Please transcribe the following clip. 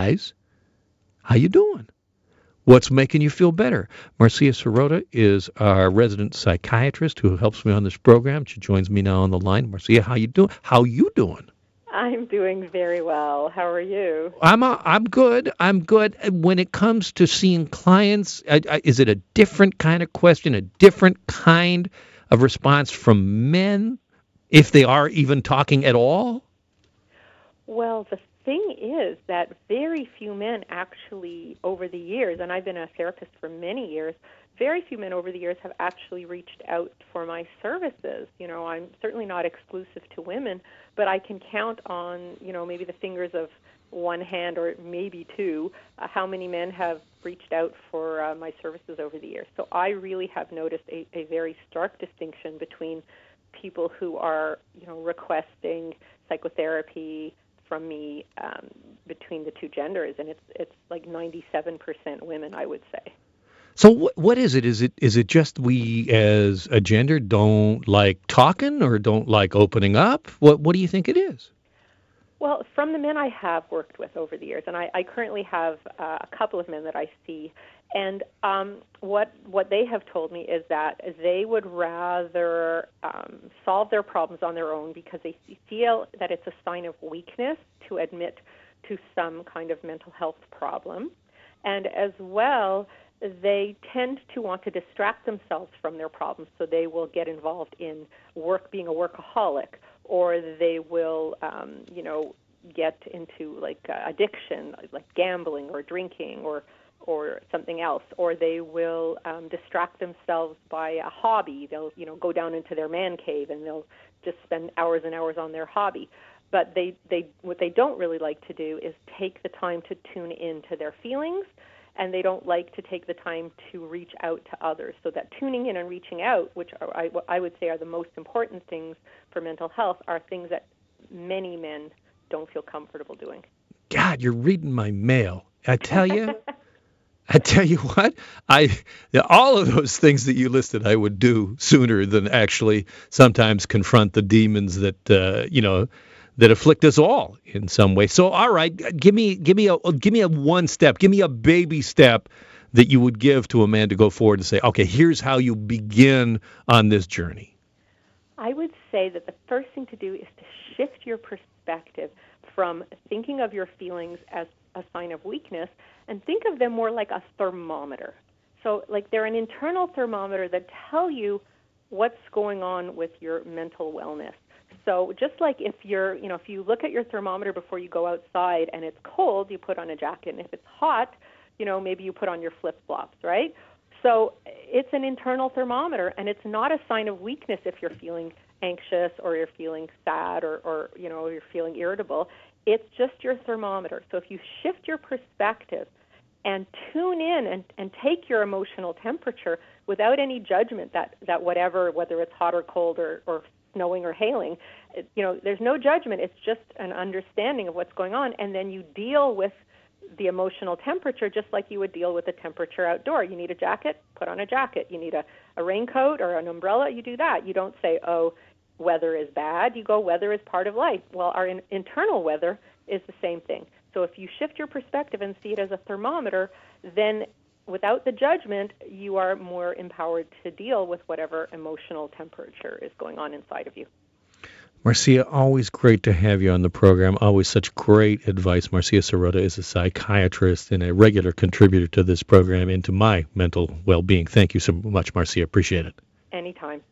guys, how you doing? What's making you feel better? Marcia Sirota is our resident psychiatrist who helps me on this program. She joins me now on the line. Marcia, how you doing? How you doing? I'm doing very well. How are you? I'm a, I'm good. I'm good. When it comes to seeing clients, I, I, is it a different kind of question, a different kind of response from men, if they are even talking at all? Well, the thing is that very few men actually, over the years, and I've been a therapist for many years, very few men over the years have actually reached out for my services. You know, I'm certainly not exclusive to women, but I can count on, you know, maybe the fingers of one hand or maybe two uh, how many men have reached out for uh, my services over the years. So I really have noticed a, a very stark distinction between people who are, you know, requesting psychotherapy, from me um, between the two genders, and it's it's like 97% women, I would say. So what what is it? Is it is it just we as a gender don't like talking or don't like opening up? What what do you think it is? Well, from the men I have worked with over the years, and I, I currently have uh, a couple of men that I see, and um, what what they have told me is that they would rather um, solve their problems on their own because they feel that it's a sign of weakness to admit to some kind of mental health problem, and as well they tend to want to distract themselves from their problems, so they will get involved in work, being a workaholic, or they will, um, you know, get into like uh, addiction, like gambling or drinking or or something else, or they will um, distract themselves by a hobby. They'll, you know, go down into their man cave and they'll just spend hours and hours on their hobby. But they, they, what they don't really like to do is take the time to tune in to their feelings, and they don't like to take the time to reach out to others. So that tuning in and reaching out, which are, I, I would say are the most important things for mental health, are things that many men don't feel comfortable doing. God, you're reading my mail. I tell you. I tell you what, I all of those things that you listed, I would do sooner than actually sometimes confront the demons that uh, you know that afflict us all in some way. So, all right, give me give me a give me a one step, give me a baby step that you would give to a man to go forward and say, okay, here's how you begin on this journey. I would say that the first thing to do is to shift your perspective from thinking of your feelings as a sign of weakness and think of them more like a thermometer. So, like they're an internal thermometer that tell you what's going on with your mental wellness. So, just like if you're, you know, if you look at your thermometer before you go outside and it's cold, you put on a jacket, and if it's hot, you know, maybe you put on your flip flops, right? So, it's an internal thermometer, and it's not a sign of weakness if you're feeling anxious or you're feeling sad or, or you know, you're feeling irritable. It's just your thermometer. So, if you shift your perspective and tune in and, and take your emotional temperature without any judgment that, that whatever, whether it's hot or cold or, or snowing or hailing, you know, there's no judgment. It's just an understanding of what's going on. And then you deal with the emotional temperature just like you would deal with the temperature outdoor. You need a jacket, put on a jacket. You need a, a raincoat or an umbrella, you do that. You don't say, oh, weather is bad. You go, weather is part of life. Well, our in, internal weather is the same thing. So if you shift your perspective and see it as a thermometer, then without the judgment, you are more empowered to deal with whatever emotional temperature is going on inside of you. Marcia, always great to have you on the program. Always such great advice. Marcia Sirota is a psychiatrist and a regular contributor to this program and to my mental well being. Thank you so much, Marcia. Appreciate it. Anytime.